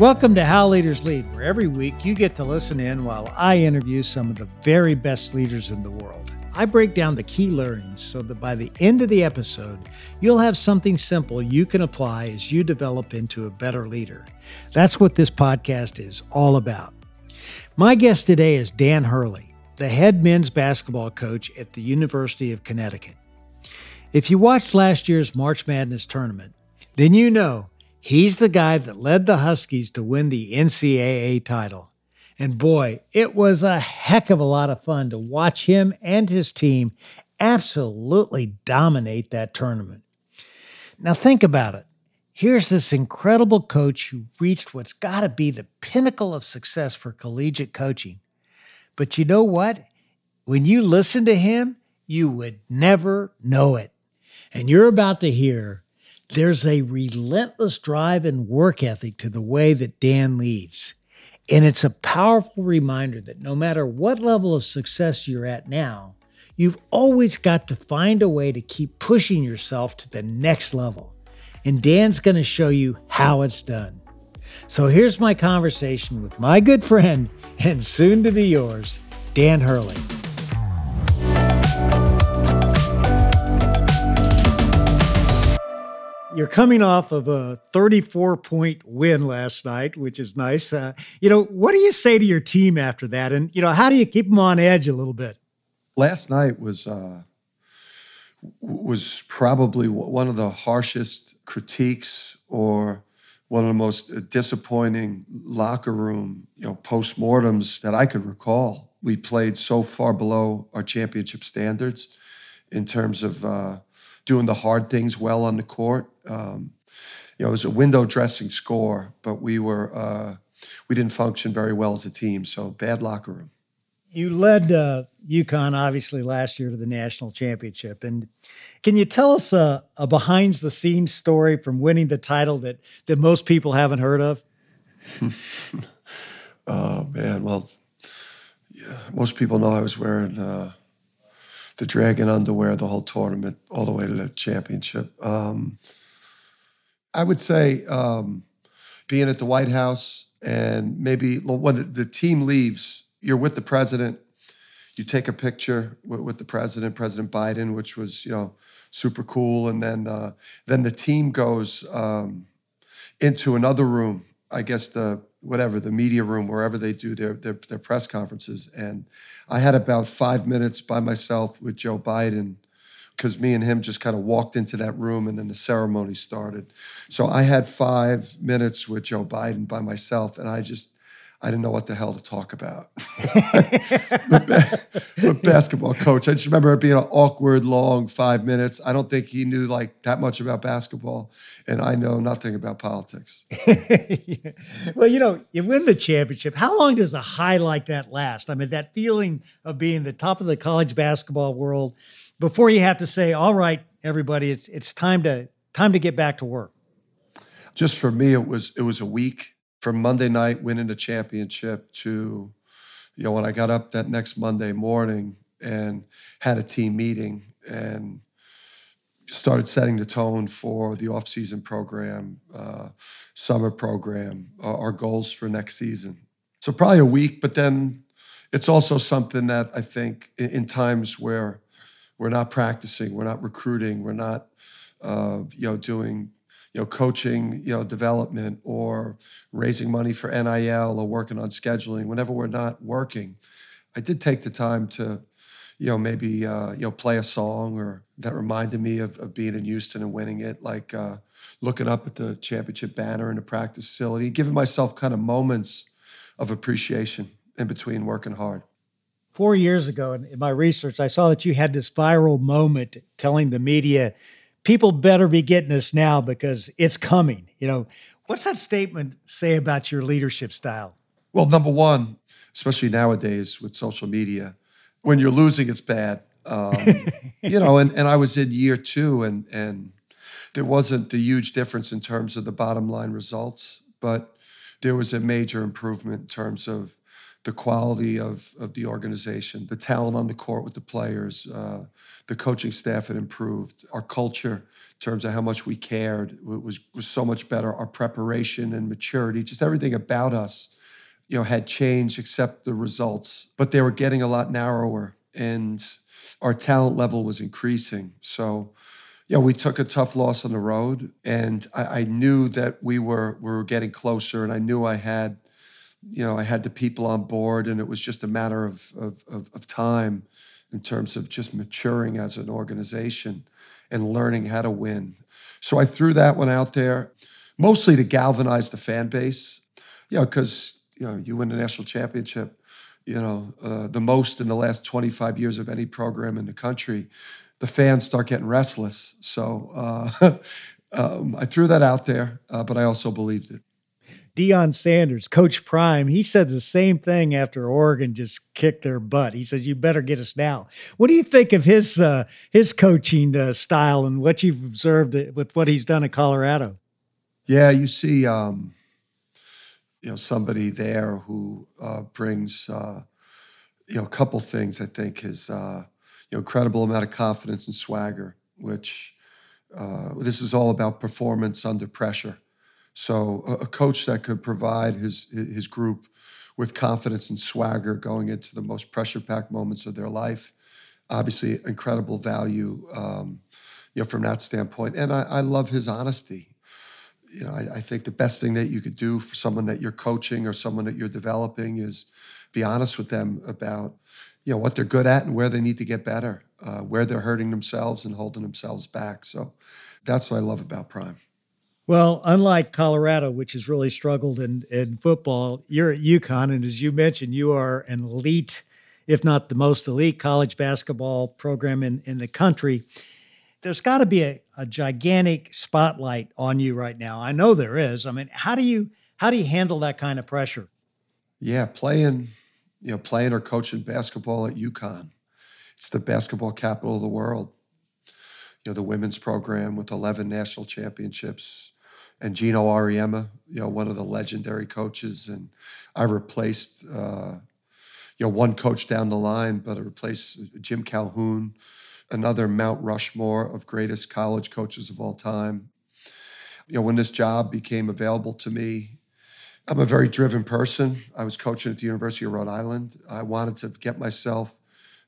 Welcome to How Leaders Lead, where every week you get to listen in while I interview some of the very best leaders in the world. I break down the key learnings so that by the end of the episode, you'll have something simple you can apply as you develop into a better leader. That's what this podcast is all about. My guest today is Dan Hurley, the head men's basketball coach at the University of Connecticut. If you watched last year's March Madness tournament, then you know He's the guy that led the Huskies to win the NCAA title. And boy, it was a heck of a lot of fun to watch him and his team absolutely dominate that tournament. Now, think about it. Here's this incredible coach who reached what's got to be the pinnacle of success for collegiate coaching. But you know what? When you listen to him, you would never know it. And you're about to hear there's a relentless drive and work ethic to the way that Dan leads. And it's a powerful reminder that no matter what level of success you're at now, you've always got to find a way to keep pushing yourself to the next level. And Dan's going to show you how it's done. So here's my conversation with my good friend and soon to be yours, Dan Hurley. You're coming off of a 34 point win last night, which is nice. Uh, you know, what do you say to your team after that? And, you know, how do you keep them on edge a little bit? Last night was uh, was probably one of the harshest critiques or one of the most disappointing locker room, you know, postmortems that I could recall. We played so far below our championship standards in terms of uh, doing the hard things well on the court. Um, you know, it was a window dressing score, but we were uh, we didn't function very well as a team. So bad locker room. You led uh, UConn obviously last year to the national championship, and can you tell us a, a behind the scenes story from winning the title that that most people haven't heard of? oh man, well, yeah, most people know I was wearing. Uh, the dragon underwear the whole tournament, all the way to the championship. Um, I would say um, being at the White House and maybe when the team leaves, you're with the president. You take a picture with, the president, President Biden, which was you know super cool, and then uh, then the team goes um, into another room. I guess the whatever the media room wherever they do their, their, their press conferences and i had about five minutes by myself with joe biden because me and him just kind of walked into that room and then the ceremony started so i had five minutes with joe biden by myself and i just I didn't know what the hell to talk about. but, basketball coach, I just remember it being an awkward, long five minutes. I don't think he knew like that much about basketball, and I know nothing about politics. well, you know, you win the championship. How long does a high like that last? I mean, that feeling of being the top of the college basketball world before you have to say, "All right, everybody, it's it's time to time to get back to work." Just for me, it was it was a week from Monday night winning the championship to, you know, when I got up that next Monday morning and had a team meeting and started setting the tone for the off-season program, uh, summer program, our, our goals for next season. So probably a week, but then it's also something that I think in, in times where we're not practicing, we're not recruiting, we're not, uh, you know, doing you know, coaching, you know, development or raising money for NIL or working on scheduling, whenever we're not working, I did take the time to, you know, maybe, uh, you know, play a song or that reminded me of, of being in Houston and winning it, like uh, looking up at the championship banner in the practice facility, giving myself kind of moments of appreciation in between working hard. Four years ago, in my research, I saw that you had this viral moment telling the media people better be getting this now because it's coming. You know, what's that statement say about your leadership style? Well, number one, especially nowadays with social media, when you're losing, it's bad. Um, you know, and, and I was in year two, and and there wasn't the huge difference in terms of the bottom line results, but there was a major improvement in terms of the quality of, of the organization, the talent on the court with the players, uh, the coaching staff had improved. Our culture, in terms of how much we cared, was, was so much better. Our preparation and maturity, just everything about us, you know, had changed except the results. But they were getting a lot narrower, and our talent level was increasing. So, yeah, we took a tough loss on the road, and I, I knew that we were we were getting closer, and I knew I had you know, I had the people on board, and it was just a matter of, of, of, of time in terms of just maturing as an organization and learning how to win. So I threw that one out there, mostly to galvanize the fan base. You know, because you know, you win the national championship, you know, uh, the most in the last 25 years of any program in the country. The fans start getting restless. So uh, um, I threw that out there, uh, but I also believed it. Deion Sanders, Coach Prime, he said the same thing after Oregon just kicked their butt. He says, "You better get us now." What do you think of his uh, his coaching uh, style and what you've observed with what he's done at Colorado? Yeah, you see, um, you know, somebody there who uh, brings uh, you know a couple things. I think his uh, you know incredible amount of confidence and swagger, which uh, this is all about performance under pressure so a, coach that could provide his his group with confidence and swagger going into the most pressure packed moments of their life, obviously incredible value, um, you know, from that standpoint. And I, I love his honesty. You know, I, I, think the best thing that you could do for someone that you're coaching or someone that you're developing is be honest with them about, you know, what they're good at and where they need to get better, uh, where they're hurting themselves and holding themselves back. So that's what I love about Prime. Well, unlike Colorado, which has really struggled in, in football, you're at UConn. And as you mentioned, you are an elite, if not the most elite college basketball program in, in the country. There's got to be a, a gigantic spotlight on you right now. I know there is. I mean, how do you how do you handle that kind of pressure? Yeah, playing, you know, playing or coaching basketball at UConn. It's the basketball capital of the world. You know, the women's program with 11 national championships, and Geno Auriemma, you know, one of the legendary coaches. And I replaced, uh, you know, one coach down the line, but I replaced Jim Calhoun, another Mount Rushmore of greatest college coaches of all time. You know, when this job became available to me, I'm a very driven person. I was coaching at the University of Rhode Island. I wanted to get myself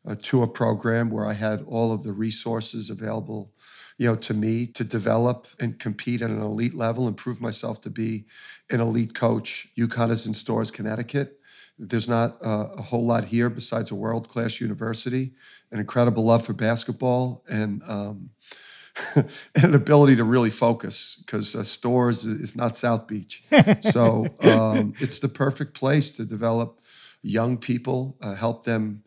uh, to a program where I had all of the resources available you know, to me to develop and compete at an elite level and prove myself to be an elite coach. UConn is in Storrs, Connecticut. There's not uh, a whole lot here besides a world class university, an incredible love for basketball, and um, and an ability to really focus because uh, Storrs is not South Beach. so um, it's the perfect place to develop young people, uh, help them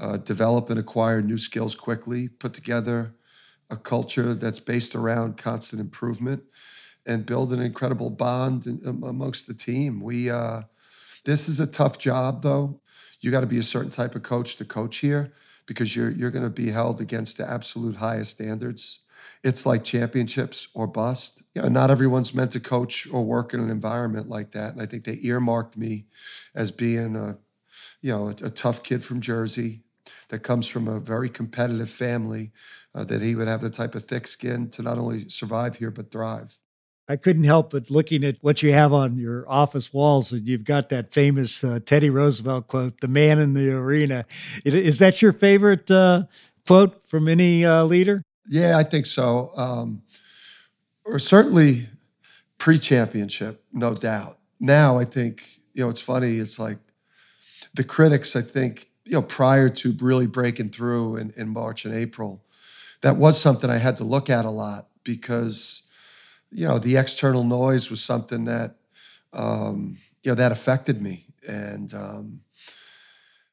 uh, develop and acquire new skills quickly, put together a culture that's based around constant improvement and build an incredible bond in, amongst the team. We uh, this is a tough job though. You got to be a certain type of coach to coach here because you're you're going to be held against the absolute highest standards. It's like championships or bust. You know, not everyone's meant to coach or work in an environment like that. And I think they earmarked me as being a, you know, a, a tough kid from Jersey that comes from a very competitive family, uh, that he would have the type of thick skin to not only survive here, but thrive. I couldn't help but looking at what you have on your office walls, and you've got that famous uh, Teddy Roosevelt quote, "The man in the arena." Is that your favorite uh, quote from any uh, leader? Yeah, I think so. Um, or certainly pre-championship, no doubt. Now, I think you know it's funny. It's like the critics. I think you know, prior to really breaking through in, in March and April, that was something I had to look at a lot because, you know, the external noise was something that, um, you know, that affected me. And um,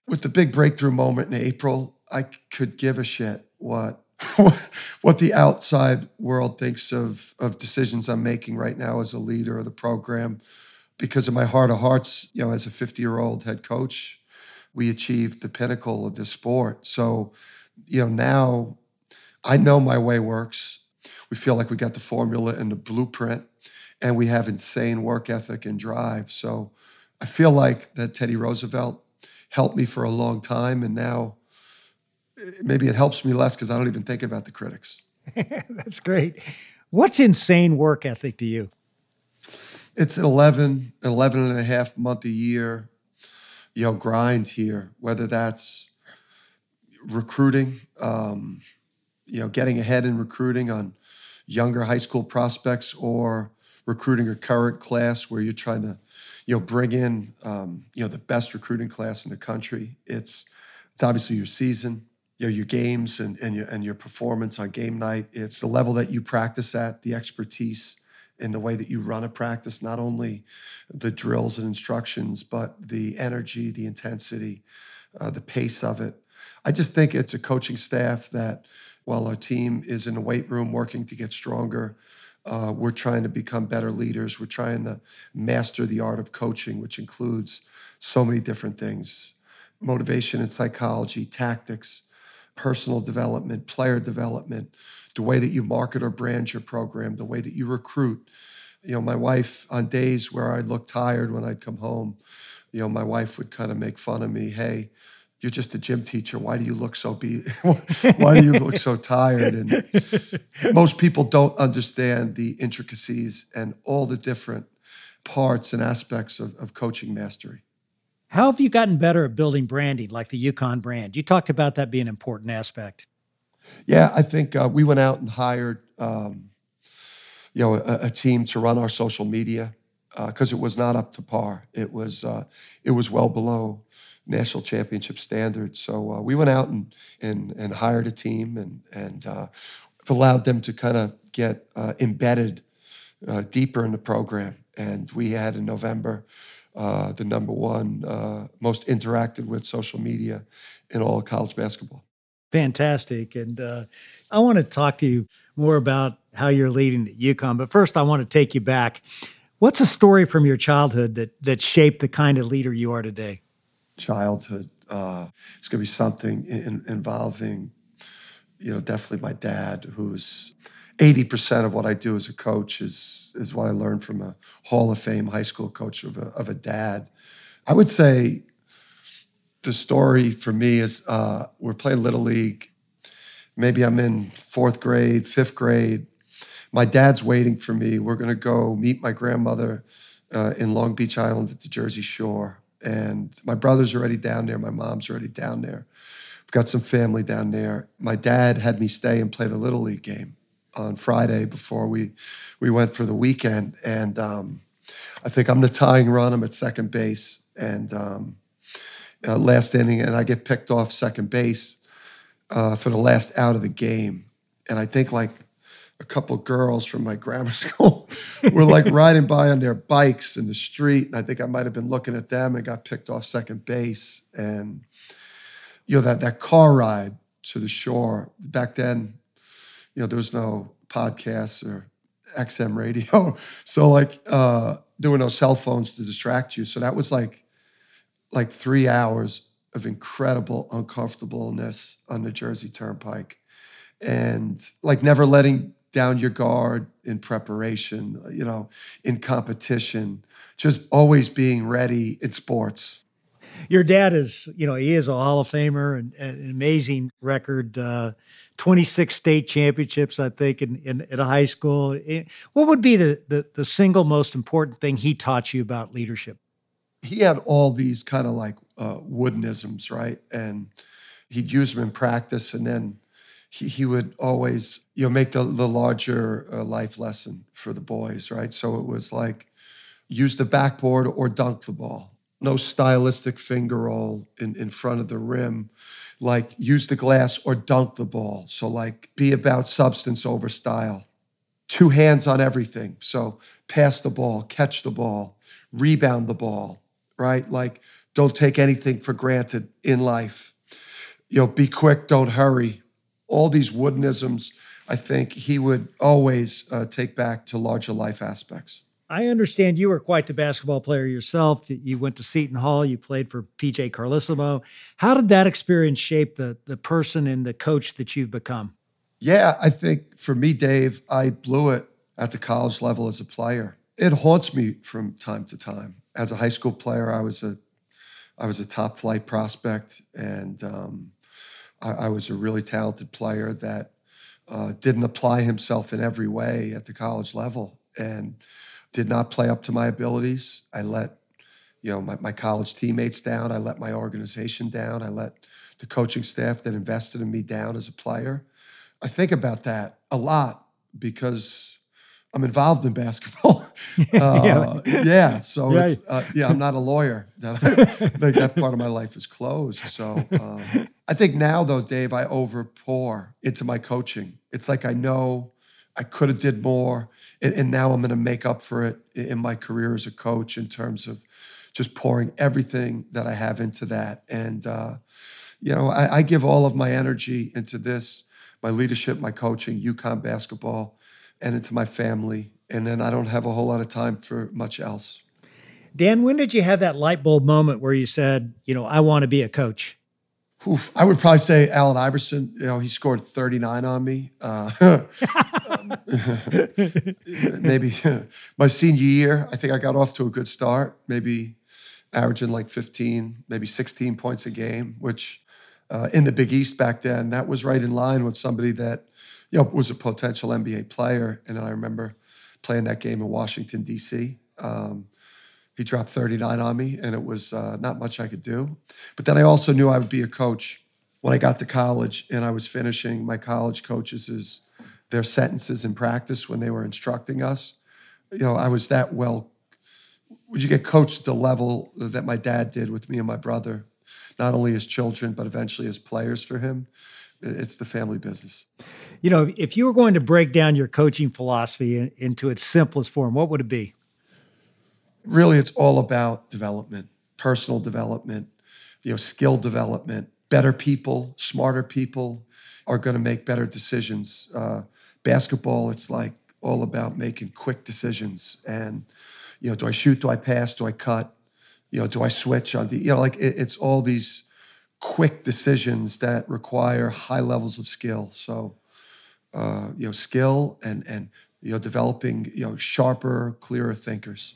with the big breakthrough moment in April, I could give a shit what what the outside world thinks of of decisions I'm making right now as a leader of the program because of my heart of hearts, you know, as a 50 year old head coach we achieved the pinnacle of this sport. So, you know, now I know my way works. We feel like we got the formula and the blueprint, and we have insane work ethic and drive. So I feel like that Teddy Roosevelt helped me for a long time. And now eh, maybe it helps me less because I don't even think about the critics. That's great. What's insane work ethic to you? It's an 11, 11 and a half month a year, you know, grind here, whether that's recruiting, um, you know, getting ahead in recruiting on younger high school prospects or recruiting a current class where you're trying to, you know, bring in, um, you know, the best recruiting class in the country. It's, it's obviously your season you know, your games and, and, your, and your performance on game night. It's the level that you practice at, the expertise in the way that you run a practice, not only the drills and instructions, but the energy, the intensity, uh, the pace of it. I just think it's a coaching staff that, while our team is in the weight room working to get stronger, uh, we're trying to become better leaders. We're trying to master the art of coaching, which includes so many different things motivation and psychology, tactics, personal development, player development, the way that you market or brand your program, the way that you recruit. You know, my wife, on days where I look tired when I'd come home, you know, my wife would kind of make fun of me. Hey, you're just a gym teacher. Why do you look so be? Why do you look so tired? And most people don't understand the intricacies and all the different parts and aspects of, of coaching mastery. How have you gotten better at building branding, like the UConn brand? You talked about that being an important aspect. Yeah, I think uh, we went out and hired, um, you know, a, a, team to run our social media because uh, it was not up to par. It was uh, it was well below national championship standards. So uh, we went out and, and and hired a team and and uh, allowed them to kind of get uh, embedded deeper in the program. And we had in November uh, the number one uh, most interacted with social media in all college basketball. Fantastic. And uh, I want to talk to you more about how you're leading at UConn. But first, I want to take you back. What's a story from your childhood that, that shaped the kind of leader you are today? Childhood. Uh, it's going to be something in, involving, you know, definitely my dad, who's 80% of what I do as a coach is is what I learned from a Hall of Fame high school coach of a, of a dad. I would say the story for me is uh, we're playing Little League. Maybe I'm in fourth grade, fifth grade. My dad's waiting for me. We're going to go meet my grandmother uh, in Long Beach Island at the Jersey Shore. And my brother's already down there. My mom's already down there. I've got some family down there. My dad had me stay and play the Little League game on Friday before we we went for the weekend, and um, I think I'm the tying run. I'm at second base, and um, uh, last inning, and I get picked off second base uh, for the last out of the game, and I think like a couple girls from my grammar school were like riding by on their bikes in the street, and I think I might have been looking at them and got picked off second base, and you know that that car ride to the shore back then you know, there was no podcasts or XM radio. So like uh, there were no cell phones to distract you. So that was like like three hours of incredible uncomfortableness on the Jersey Turnpike. And like never letting down your guard in preparation, you know, in competition, just always being ready in sports your dad is, you know, he is a Hall of Famer and, an amazing record. Uh, 26 state championships, I think, in, in, in a high school. Eh, what would be the, the, the single most important thing he taught you about leadership? He had all these kind of like uh, woodenisms, right? And he'd use them in practice, and then he, he would always, you know, make the, the larger uh, life lesson for the boys, right? So it was like use the backboard or dunk the ball no stylistic finger roll in, in front of the rim. Like use the glass or dunk the ball. So like be about substance over style. Two hands on everything. So pass the ball, catch the ball, rebound the ball, right? Like don't take anything for granted in life. You know, be quick, don't hurry. All these woodenisms, I think he would always uh, take back to larger life aspects. I understand you were quite the basketball player yourself. You went to Seton Hall. You played for PJ Carlesimo. How did that experience shape the the person and the coach that you've become? Yeah, I think for me, Dave, I blew it at the college level as a player. It haunts me from time to time. As a high school player, I was a I was a top flight prospect, and um, I, I, was a really talented player that uh, didn't apply himself in every way at the college level and did not play up to my abilities. I let you know my, my college teammates down. I let my organization down. I let the coaching staff that invested in me down as a player. I think about that a lot because I'm involved in basketball. uh, yeah. So yeah. It's, uh, yeah, I'm not a lawyer. That I think that part of my life is closed. So um, I think now though, Dave, I overpour into my coaching. It's like I know I could have did more, and, and now I'm going to make up for it in my career as a coach in terms of just pouring everything that I have into that. And uh, you know, I, I give all of my energy into this, my leadership, my coaching, UConn basketball and into my family. And then I don't have a whole lot of time for much else. Dan, when did you have that light bulb moment where you said, you know, I want to be a coach? Oof, I would probably say Allen Iverson. You know, he scored 39 on me. Uh, maybe my senior year, I think I got off to a good start. Maybe averaging like 15, maybe 16 points a game, which uh, in the Big East back then, that was right in line with somebody that you know, was a potential NBA player. And then I remember playing that game in Washington, D.C. Um, he dropped 39 on me, and it was uh, not much I could do. But then I also knew I would be a coach when I got to college, and I was finishing my college coaches' their sentences in practice when they were instructing us. You know, I was that well. Would you get coached at the level that my dad did with me and my brother, not only as children but eventually as players for him? it's the family business. You know, if you were going to break down your coaching philosophy into its simplest form, what would it be? Really, it's all about development, personal development, you know, skill development. Better people, smarter people are going to make better decisions. Uh, basketball, it's like all about making quick decisions. And, you know, do I shoot? Do I pass? Do I cut? You know, do I switch on the, you know, like it, it's all these quick decisions that require high levels of skill. So, uh, you know, skill and and you know, developing you know sharper, clearer thinkers.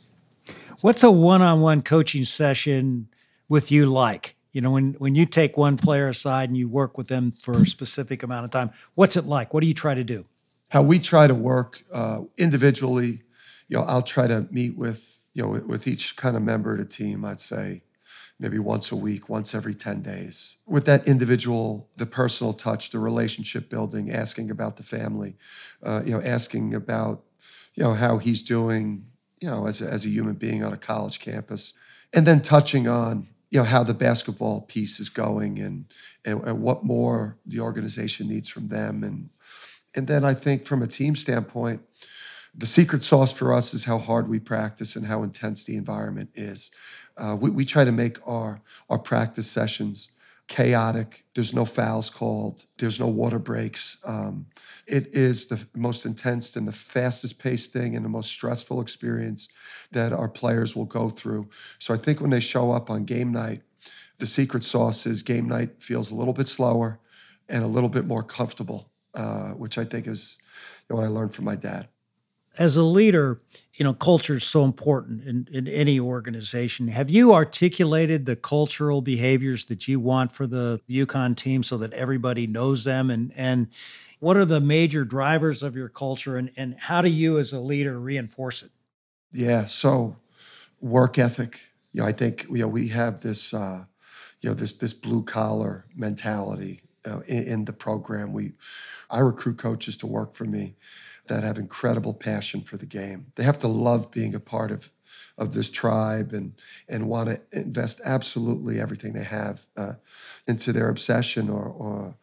What's a one-on-one coaching session with you like? You know, when when you take one player aside and you work with them for a specific amount of time, what's it like? What do you try to do? How we try to work uh, individually. You know, I'll try to meet with you know with, with each kind of member of the team. I'd say maybe once a week, once every 10 days. With that individual, the personal touch, the relationship building, asking about the family, uh, you know, asking about, you know, how he's doing, you know, as a, as a human being on a college campus. And then touching on, you know, how the basketball piece is going and, and, and what more the organization needs from them. And, and then I think from a team standpoint, the secret sauce for us is how hard we practice and how intense the environment is. Uh, we, we try to make our, our practice sessions chaotic. There's no fouls called. There's no water breaks. Um, it is the most intense and the fastest paced thing and the most stressful experience that our players will go through. So I think when they show up on game night, the secret sauce is game night feels a little bit slower and a little bit more comfortable, uh, which I think is what I learned from my dad as a leader, you know, culture is so important in, in any organization. Have you articulated the cultural behaviors that you want for the UConn team so that everybody knows them? And, and what are the major drivers of your culture and, and how do you as a leader reinforce it? Yeah, so work ethic. You know, I think you know we have this uh, you know this this blue collar mentality uh, in, in the program. We I recruit coaches to work for me that have incredible passion for the game. They have to love being a part of of this tribe and and want to invest absolutely everything they have uh, into their obsession or, or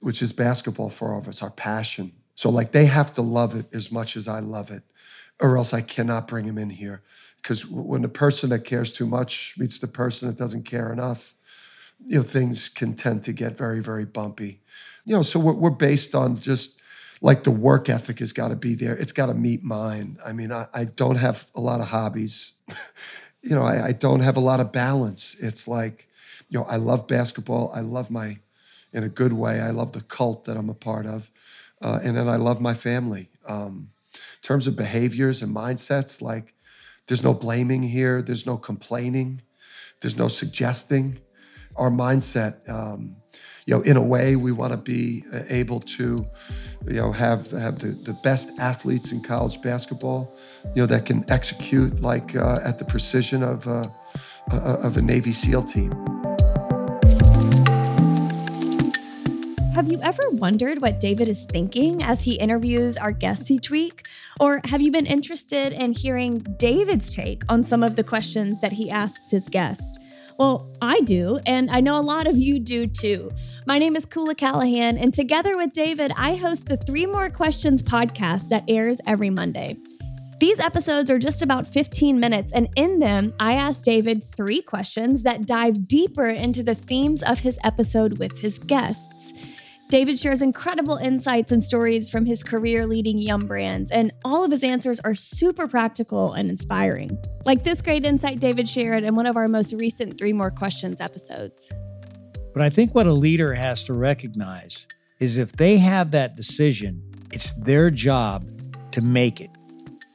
which is basketball for all of us, our passion. So like they have to love it as much as I love it, or else I cannot bring them in here. Because when the person that cares too much meets the person that doesn't care enough, you know things can tend to get very very bumpy. You know, so we're, we're based on just like the work ethic has got to be there. It's got to meet mine. I mean, I, I, don't have a lot of hobbies. you know, I, I, don't have a lot of balance. It's like, you know, I love basketball. I love my, in a good way, I love the cult that I'm a part of. Uh, and then I love my family. Um, in terms of behaviors and mindsets, like there's no blaming here, there's no complaining. There's no suggesting. Our mindset, um, you know, in a way, we want to be uh, able to, you know, have have the, the best athletes in college basketball, you know, that can execute like uh, at the precision of uh, uh of a Navy SEAL team. Have you ever wondered what David is thinking as he interviews our guests each week? Or have you been interested in hearing David's take on some of the questions that he asks his guests? Well, I do, and I know a lot of you do too. My name is Kula Callahan, and together with David, I host the Three More Questions podcast that airs every Monday. These episodes are just about 15 minutes, and in them, I ask David three questions that dive deeper into the themes of his episode with his guests. David shares incredible insights and stories from his career leading Yum Brands, and all of his answers are super practical and inspiring. Like this great insight David shared in one of our most recent Three More Questions episodes. But I think what a leader has to recognize is if they have that decision, it's their job to make it.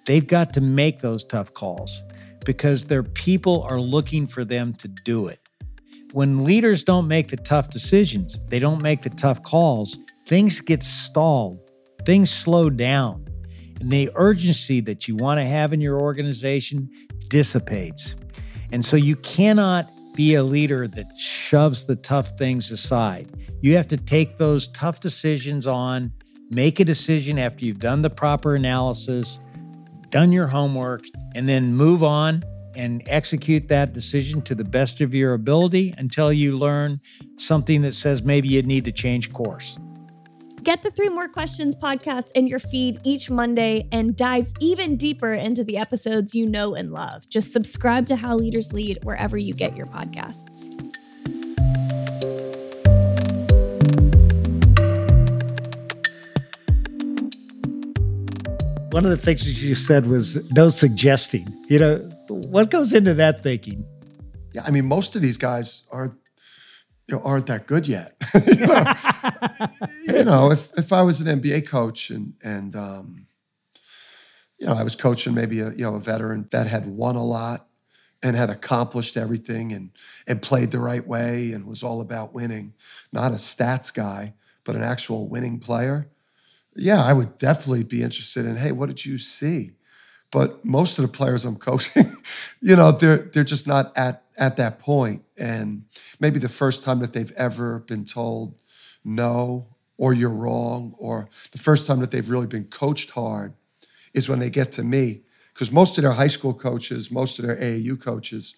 They've got to make those tough calls because their people are looking for them to do it when leaders don't make the tough decisions, they don't make the tough calls, things get stalled, things slow down, and the urgency that you want to have in your organization dissipates. And so you cannot be a leader that shoves the tough things aside. You have to take those tough decisions on, make a decision after you've done the proper analysis, done your homework, and then move on and execute that decision to the best of your ability until you learn something that says maybe you need to change course. Get the Three More Questions podcast in your feed each Monday and dive even deeper into the episodes you know and love. Just subscribe to How Leaders Lead wherever you get your podcasts. One of the things that you said was no suggesting. You know, what goes into that thinking? Yeah, I mean, most of these guys aren't you know, aren't that good yet. you, know? you, know, if if I was an NBA coach and and um, you know I was coaching maybe a you know a veteran that had won a lot and had accomplished everything and and played the right way and was all about winning, not a stats guy, but an actual winning player. Yeah, I would definitely be interested in. Hey, what did you see? But most of the players I'm coaching, you know, they're they're just not at at that point. And maybe the first time that they've ever been told no or you're wrong, or the first time that they've really been coached hard is when they get to me. Because most of their high school coaches, most of their AAU coaches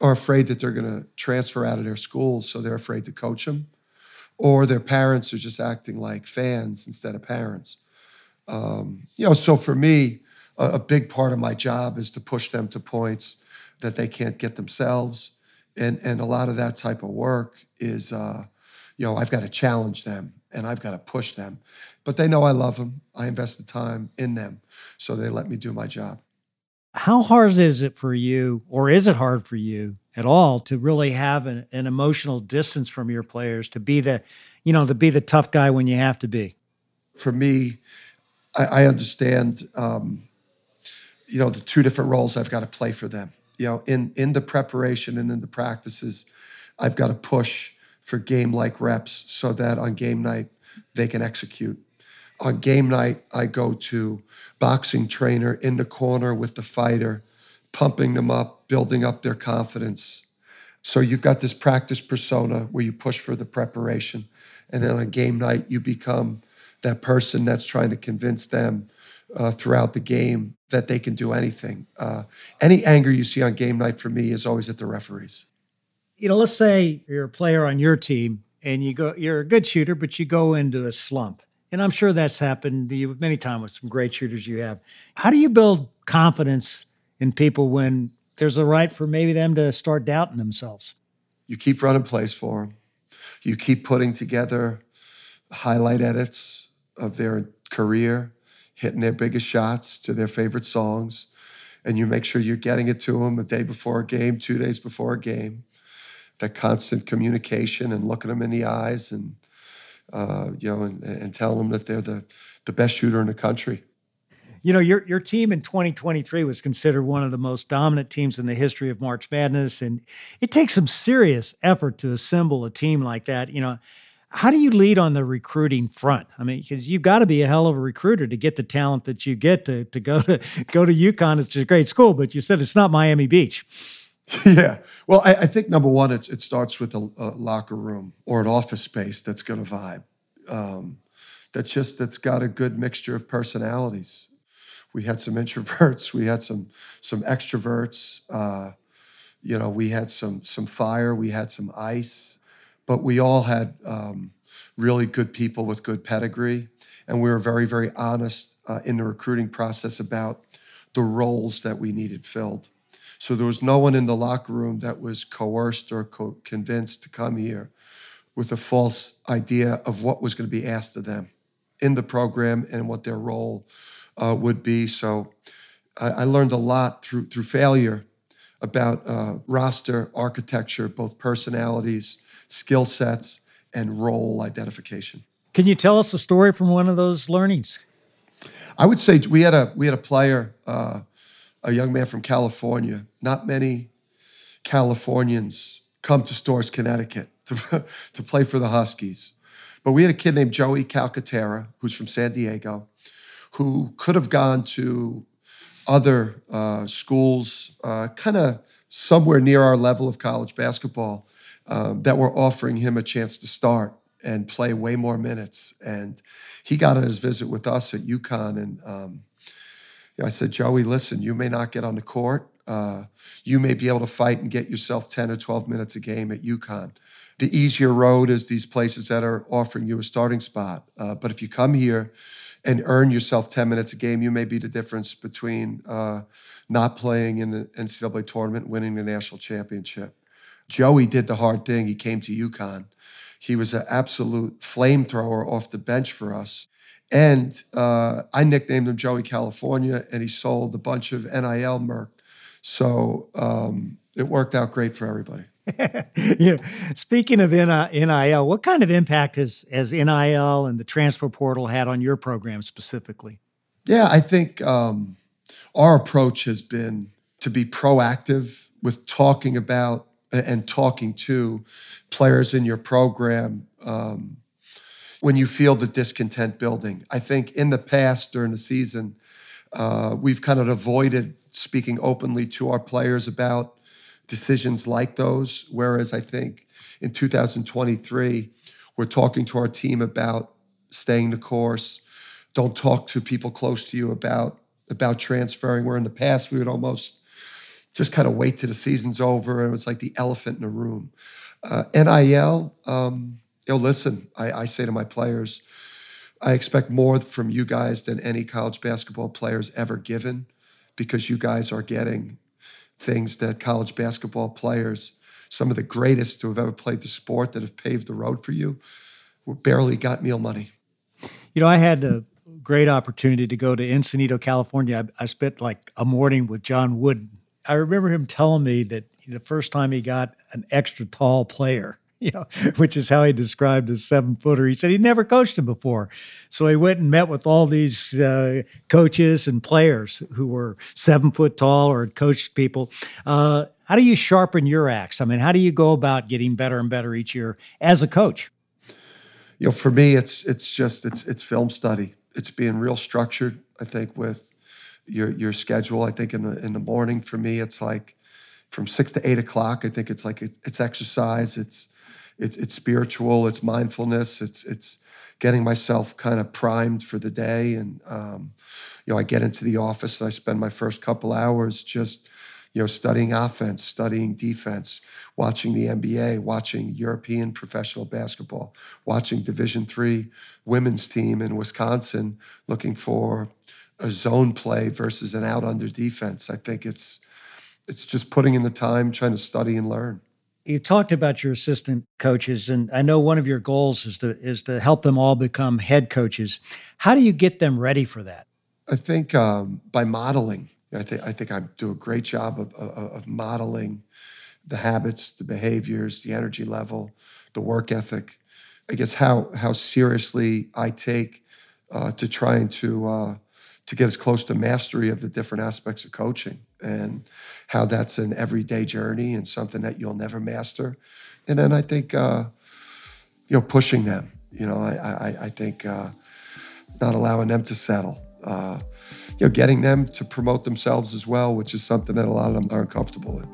are afraid that they're going to transfer out of their schools, so they're afraid to coach them. Or their parents are just acting like fans instead of parents. Um, you know, so for me, a, a big part of my job is to push them to points that they can't get themselves. And, and a lot of that type of work is, uh, you know, I've got to challenge them and I've got to push them. But they know I love them. I invest the time in them. So they let me do my job. How hard is it for you, or is it hard for you at all, to really have an, an emotional distance from your players, to be the, you know, to be the tough guy when you have to be? For me, I, I understand um, you know the two different roles I've got to play for them. You know, in in the preparation and in the practices, I've got to push for game like reps so that on game night they can execute. On game night, I go to boxing trainer in the corner with the fighter, pumping them up, building up their confidence. So you've got this practice persona where you push for the preparation. And then on game night, you become that person that's trying to convince them uh, throughout the game that they can do anything. Uh, any anger you see on game night for me is always at the referees. You know, let's say you're a player on your team and you go, you're a good shooter, but you go into a slump. And I'm sure that's happened to you many times with some great shooters you have. How do you build confidence in people when there's a right for maybe them to start doubting themselves? You keep running plays for them. You keep putting together highlight edits of their career hitting their biggest shots to their favorite songs, and you make sure you're getting it to them a day before a game, two days before a game. That constant communication and looking them in the eyes and uh, you know and, and telling them that they're the, the best shooter in the country. You know, your your team in 2023 was considered one of the most dominant teams in the history of March Madness, and it takes some serious effort to assemble a team like that. You know, how do you lead on the recruiting front? I mean, because you've got to be a hell of a recruiter to get the talent that you get to to go to go to UConn. It's a great school, but you said it's not Miami Beach. Yeah. Well, I, I think number one, it starts with a, a locker room or an office space that's going to vibe. Um, that's just that's got a good mixture of personalities. We had some introverts, we had some some extroverts. Uh, you know, we had some some fire, we had some ice, but we all had um, really good people with good pedigree, and we were very very honest uh, in the recruiting process about the roles that we needed filled. So there was no one in the locker room that was coerced or co- convinced to come here with a false idea of what was going to be asked of them in the program and what their role uh, would be. So I, I, learned a lot through through failure about uh, roster architecture, both personalities, skill sets, and role identification. Can you tell us a story from one of those learnings? I would say we had a we had a player. Uh, a young man from California. Not many Californians come to Storrs, Connecticut to, to play for the Huskies. But we had a kid named Joey Calcaterra, who's from San Diego, who could have gone to other uh, schools, uh, kind of somewhere near our level of college basketball, um, that were offering him a chance to start and play way more minutes. And he got on his visit with us at UConn, and um, I said, Joey, listen, you may not get on the court. Uh, you may be able to fight and get yourself 10 or 12 minutes a game at UConn. The easier road is these places that are offering you a starting spot. Uh, but if you come here and earn yourself 10 minutes a game, you may be the difference between uh, not playing in the NCAA tournament, winning the national championship. Joey did the hard thing. He came to UConn. He was an absolute flamethrower off the bench for us. And uh, I nicknamed him Joey California, and he sold a bunch of NIL merc. So um, it worked out great for everybody. yeah. Speaking of NIL, what kind of impact has, has NIL and the transfer portal had on your program specifically? Yeah, I think um, our approach has been to be proactive with talking about and talking to players in your program um, when you feel the discontent building. I think in the past during the season, uh, we've kind of avoided speaking openly to our players about decisions like those. Whereas I think in 2023, we're talking to our team about staying the course. Don't talk to people close to you about about transferring. Where in the past we would almost just kind of wait till the season's over, and it was like the elephant in the room. Uh, NIL, um, you know, listen, I, I say to my players, I expect more from you guys than any college basketball players ever given because you guys are getting things that college basketball players, some of the greatest who have ever played the sport that have paved the road for you, barely got meal money. You know, I had a great opportunity to go to Encinitas, California. I, I spent like a morning with John Wooden. I remember him telling me that the first time he got an extra tall player, you know, which is how he described his seven footer. He said he'd never coached him before. So he went and met with all these uh, coaches and players who were seven foot tall or coached people. Uh, how do you sharpen your axe? I mean, how do you go about getting better and better each year as a coach? You know, for me, it's it's just it's it's film study. It's being real structured. I think with your your schedule. I think in the in the morning for me, it's like from six to eight o'clock. I think it's like it's exercise. It's it's it's spiritual, it's mindfulness, it's it's getting myself kind of primed for the day. And um, you know, I get into the office and I spend my first couple hours just you know studying offense, studying defense, watching the NBA, watching European professional basketball, watching Division three women's team in Wisconsin, looking for a zone play versus an out under defense. I think it's it's just putting in the time, trying to study and learn you talked about your assistant coaches, and I know one of your goals is to is to help them all become head coaches. How do you get them ready for that? I think um, by modeling. I think I think I do a great job of, of, of modeling the habits, the behaviors, the energy level, the work ethic. I guess how how seriously I take uh, to trying to uh, to get as close to mastery of the different aspects of coaching and how that's an everyday journey and something that you'll never master. And then I think, uh, you know, pushing them. You know, I I, I think uh, not allowing them to settle. Uh, you know, getting them to promote themselves as well, which is something that a lot of them aren't comfortable with.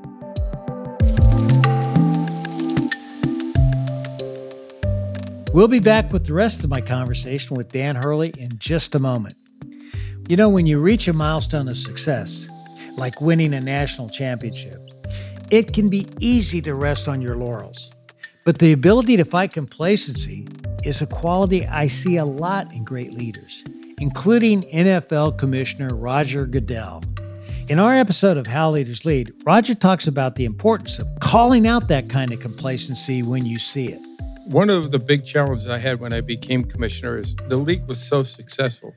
We'll be back with the rest of my conversation with Dan Hurley in just a moment. You know, when you reach a milestone of success, like winning a national championship, it can be easy to rest on your laurels. But the ability to fight complacency is a quality I see a lot in great leaders, including NFL Commissioner Roger Goodell. In our episode of How Leaders Lead, Roger talks about the importance of calling out that kind of complacency when you see it. One of the big challenges I had when I became commissioner is the league was so successful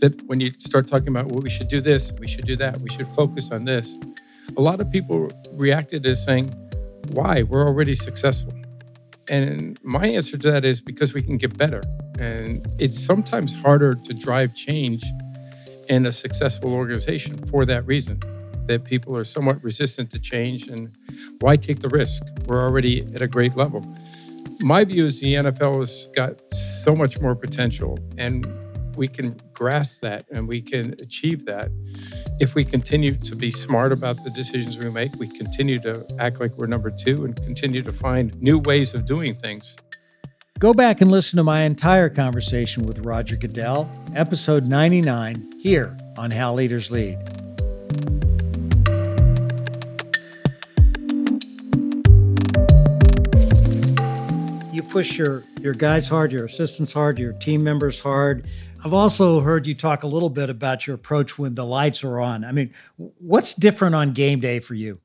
that when you start talking about, well, we should do this, we should do that, we should focus on this, a lot of people reacted as saying, why? We're already successful. And my answer to that is because we can get better. And it's sometimes harder to drive change in a successful organization for that reason that people are somewhat resistant to change and why take the risk? We're already at a great level my view is the NFL has got so much more potential, and we can grasp that and we can achieve that if we continue to be smart about the decisions we make. We continue to act like we're number two and continue to find new ways of doing things. Go back and listen to my entire conversation with Roger Goodell, episode 99, here on How Leaders Lead. you push your your guys hard, your assistants hard, your team members hard. I've also heard you talk a little bit about your approach when the lights are on. I mean, what's different on game day for you?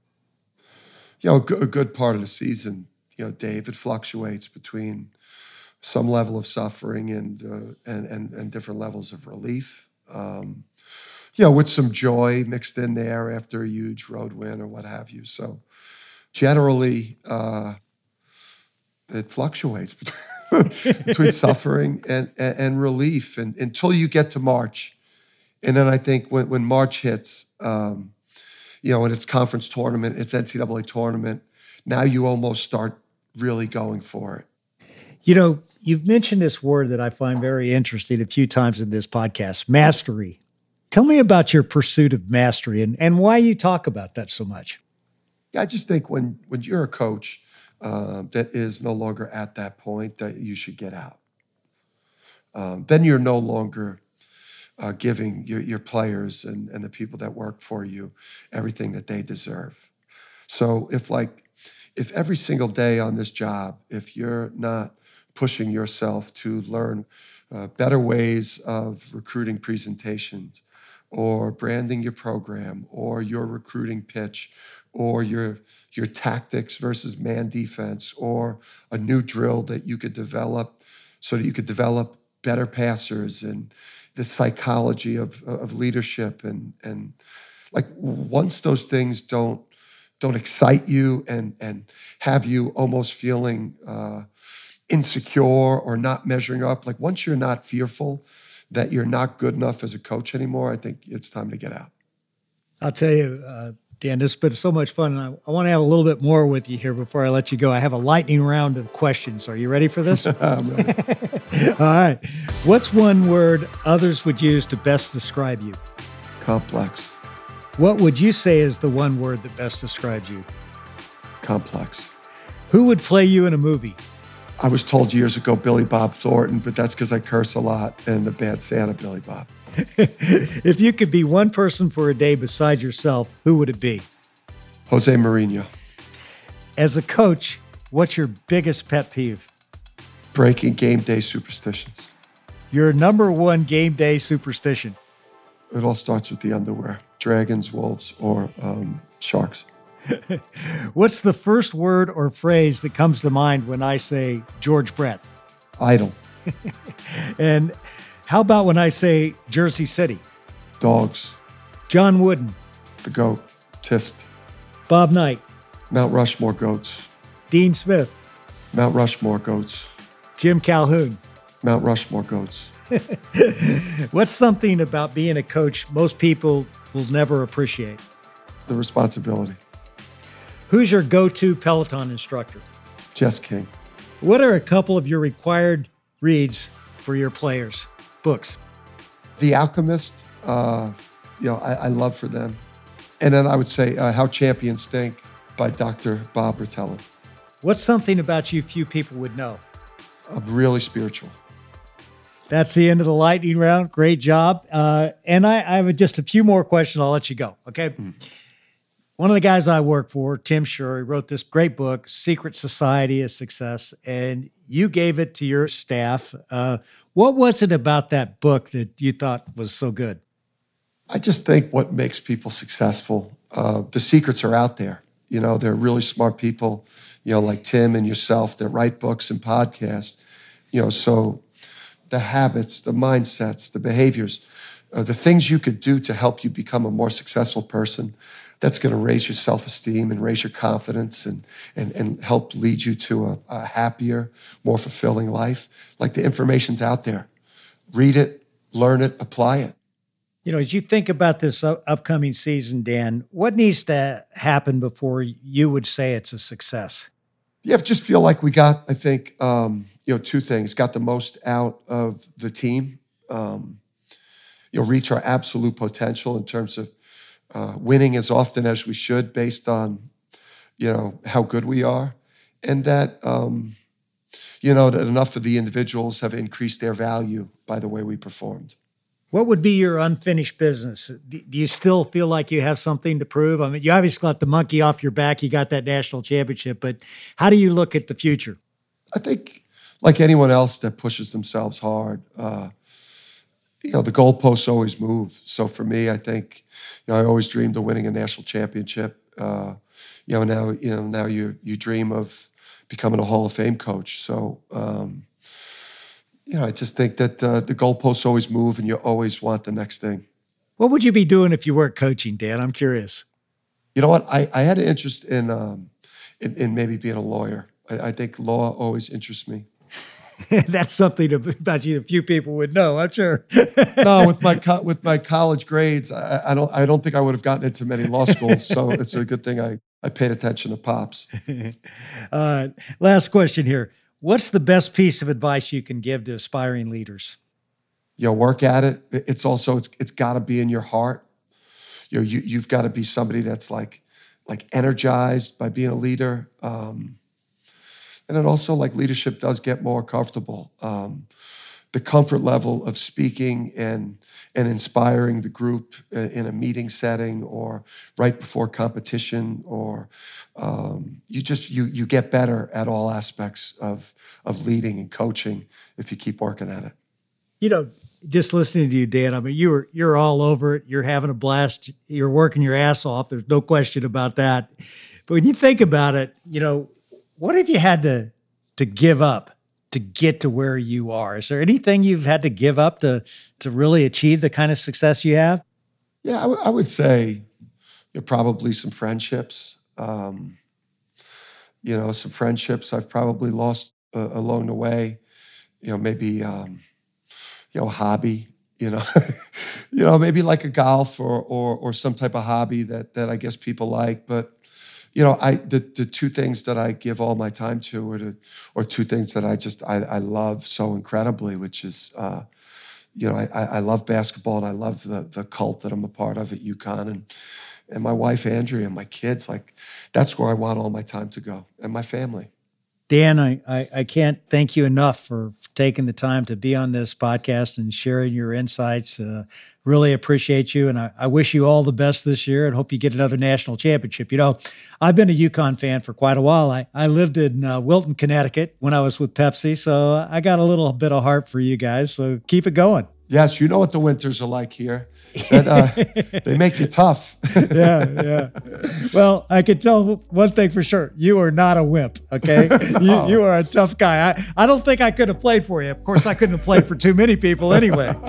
You know, a good part of the season, you know, Dave, it fluctuates between some level of suffering and uh, and, and and different levels of relief. Um, you know, with some joy mixed in there after a huge road win or what have you. So, generally, uh, it fluctuates between, between suffering and, and, and relief and, until you get to March. And then I think when, when March hits, um, you know, and it's conference tournament, it's NCAA tournament, now you almost start really going for it. You know, you've mentioned this word that I find very interesting a few times in this podcast mastery. Tell me about your pursuit of mastery and, and why you talk about that so much. I just think when, when you're a coach, uh, that is no longer at that point that you should get out. Um, then you're no longer uh, giving your, your players and, and the people that work for you everything that they deserve. So if like if every single day on this job, if you're not pushing yourself to learn uh, better ways of recruiting presentations or branding your program or your recruiting pitch or your your tactics versus man defense or a new drill that you could develop so that you could develop better passers and the psychology of, of leadership and and like once those things don't don't excite you and and have you almost feeling uh, insecure or not measuring up like once you're not fearful that you're not good enough as a coach anymore i think it's time to get out. I'll tell you uh, Dan, this has been so much fun. And I, I, want to have a little bit more with you here before I let you go. I have a lightning round of questions. Are you ready for this? Ready. All right. What's one word others would use to best describe you? Complex. What would you say is the one word that best describes you? Complex. Who would play you in a movie? I was told years ago Billy Bob Thornton, but that's because I curse a lot and the bad Santa Billy Bob. if you could be one person for a day beside yourself, who would it be? Jose Mourinho. As a coach, what's your biggest pet peeve? Breaking game day superstitions. Your number one game day superstition. It all starts with the underwear dragons, wolves, or um, sharks. What's the first word or phrase that comes to mind when I say George Brett? Idol. and how about when I say Jersey City? Dogs. John Wooden. The goat. Tist. Bob Knight. Mount Rushmore goats. Dean Smith. Mount Rushmore goats. Jim Calhoun. Mount Rushmore goats. What's something about being a coach most people will never appreciate? The responsibility. Who's your go to Peloton instructor? Jess King. What are a couple of your required reads for your players? Books. The Alchemist, uh, you know, I, I, love for them. And then I would say uh, How Champions Think by Dr. Bob Rotella. What's something about you few people would know? I'm really spiritual. That's the end of the lightning round. Great job. Uh, and I, I, have just a few more questions. I'll let you go. Okay. Mm. One of the guys I work for, Tim Shurney, wrote this great book, Secret Society of Success, and you gave it to your staff. Uh, what was it about that book that you thought was so good? I just think what makes people successful, uh, the secrets are out there. You know, they're really smart people, you know, like Tim and yourself that write books and podcasts. You know, so the habits, the mindsets, the behaviors, uh, the things you could do to help you become a more successful person that's going to raise your self-esteem and raise your confidence and, and, and help lead you to a, a happier, more fulfilling life. Like the information's out there. Read it, learn it, apply it. You know, as you think about this upcoming season, Dan, what needs to happen before you would say it's a success? Yeah, I just feel like we got, I think, um, you know, two things. Got the most out of the team. Um, you know, reach our absolute potential in terms of uh, winning as often as we should based on, you know, how good we are. And that, um, you know, that enough of the individuals have increased their value by the way we performed. What would be your unfinished business? Do you still feel like you have something to prove? I mean, you obviously got the monkey off your back. You got that national championship, but how do you look at the future? I think, like anyone else that pushes themselves hard, uh, you know, the goalposts always move. So for me, I think, you know, I always dreamed of winning a national championship. Uh, you know, now you know now you you dream of becoming a Hall of Fame coach. So. Um, you know, I just think that uh, the goalposts always move and you always want the next thing. What would you be doing if you weren't coaching, Dan? I'm curious. You know what? I, I had an interest in, um, in, in maybe being a lawyer. I, I think law always interests me. That's something about you a few people would know, I'm sure. no, with my co- with my college grades, I, I, don't I don't think I would have gotten into many law schools. So it's a good thing I, I paid attention to pops. uh, last question here. What's the best piece of advice you can give to aspiring leaders? You know, work at it. It's also it's it's got to be in your heart. You know, you you've got to be somebody that's like like energized by being a leader. Um, and it also like leadership does get more comfortable. Um, the comfort level of speaking and and inspiring the group in a meeting setting or right before competition or um, you just you you get better at all aspects of of leading and coaching if you keep working at it. You know just listening to you dan i mean you're you're all over it. You're having a blast. You're working your ass off. There's no question about that. But when you think about it you know what have you had to to give up to get to where you are. Is there anything you've had to give up to to really achieve the kind of success you have? Yeah, I, w- I would say probably some friendships. Um, you know, some friendships I've probably lost uh, along the way. You know, maybe um, you know hobby. You know, you know maybe like a golf or or or some type of hobby that that I guess people like, but you know, I the, the two things that I give all my time to are the, or two things that I just I, I love so incredibly, which is uh, you know, I, I love basketball and I love the the cult that I'm a part of at UConn and and my wife Andrea and my kids. Like that's where I want all my time to go and my family. Dan, I, I, I, can't thank you enough for, taking the time to be on this podcast and sharing your insights. Uh, really appreciate you. And I, I, wish you all the best this year and hope you get another national championship. You know, I've been a UConn fan for quite a while. I, I lived in uh, Wilton, Connecticut when I was with Pepsi. So I got a little bit of heart for you guys. So keep it going. Yes, you know what the winters are like here. That, uh, they make you tough. yeah, yeah. Well, I can tell one thing for sure: you are not a wimp. Okay, you, oh. you are a tough guy. I, I don't think I could have played for you. Of course, I couldn't have played for too many people anyway.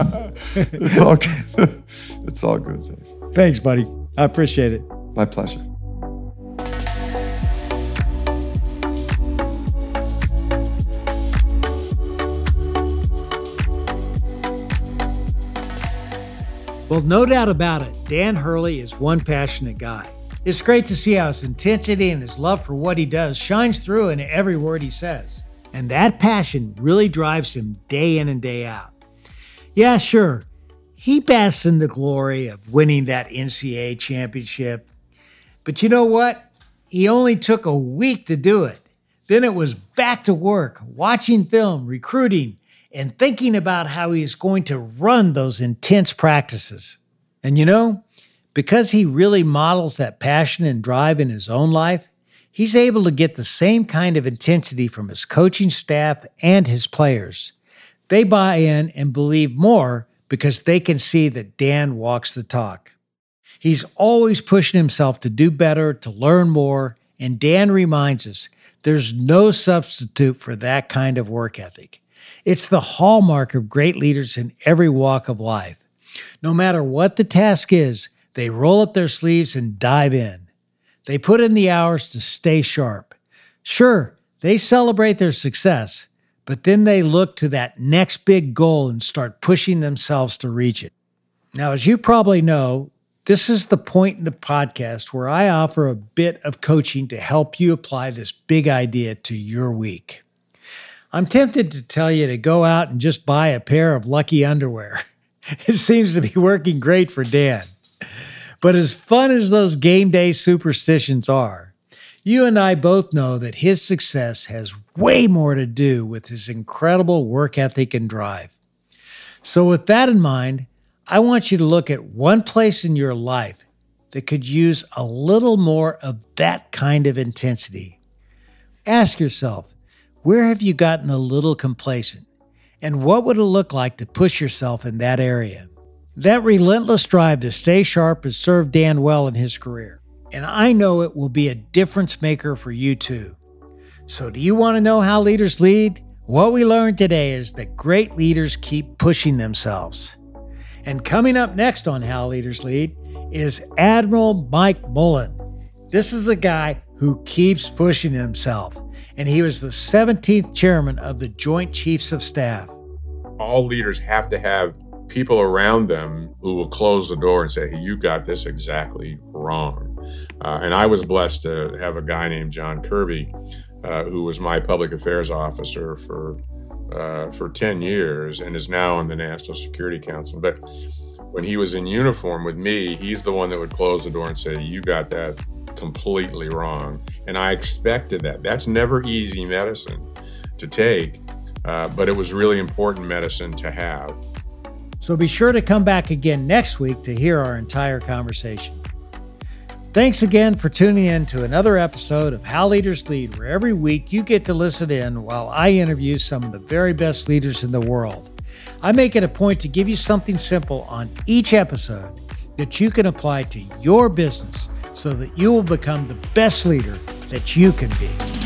it's all good. It's all good, Dave. Thanks, buddy. I appreciate it. My pleasure. Well, no doubt about it, Dan Hurley is one passionate guy. It's great to see how his intensity and his love for what he does shines through in every word he says. And that passion really drives him day in and day out. Yeah, sure, he basks in the glory of winning that NCAA championship. But you know what? He only took a week to do it. Then it was back to work, watching film, recruiting, and thinking about how he's going to run those intense practices. And you know, because he really models that passion and drive in his own life, he's able to get the same kind of intensity from his coaching staff and his players. They buy in and believe more because they can see that Dan walks the talk. He's always pushing himself to do better, to learn more, and Dan reminds us there's no substitute for that kind of work ethic. It's the hallmark of great leaders in every walk of life. No matter what the task is, they roll up their sleeves and dive in. They put in the hours to stay sharp. Sure, they celebrate their success, but then they look to that next big goal and start pushing themselves to reach it. Now, as you probably know, this is the point in the podcast where I offer a bit of coaching to help you apply this big idea to your week. I'm tempted to tell you to go out and just buy a pair of lucky underwear. It seems to be working great for Dan. But as fun as those game day superstitions are, you and I both know that his success has way more to do with his incredible work ethic and drive. So, with that in mind, I want you to look at one place in your life that could use a little more of that kind of intensity. Ask yourself, where have you gotten a little complacent? And what would it look like to push yourself in that area? That relentless drive to stay sharp has served Dan well in his career, and I know it will be a difference maker for you too. So, do you want to know how leaders lead? What we learned today is that great leaders keep pushing themselves. And coming up next on How Leaders Lead is Admiral Mike Mullen. This is a guy who keeps pushing himself, and he was the 17th chairman of the Joint Chiefs of Staff. All leaders have to have people around them who will close the door and say, hey, You got this exactly wrong. Uh, and I was blessed to have a guy named John Kirby, uh, who was my public affairs officer for uh, for 10 years and is now on the National Security Council. But when he was in uniform with me, he's the one that would close the door and say, You got that completely wrong. And I expected that. That's never easy medicine to take, uh, but it was really important medicine to have. So be sure to come back again next week to hear our entire conversation. Thanks again for tuning in to another episode of How Leaders Lead, where every week you get to listen in while I interview some of the very best leaders in the world. I make it a point to give you something simple on each episode that you can apply to your business so that you will become the best leader that you can be.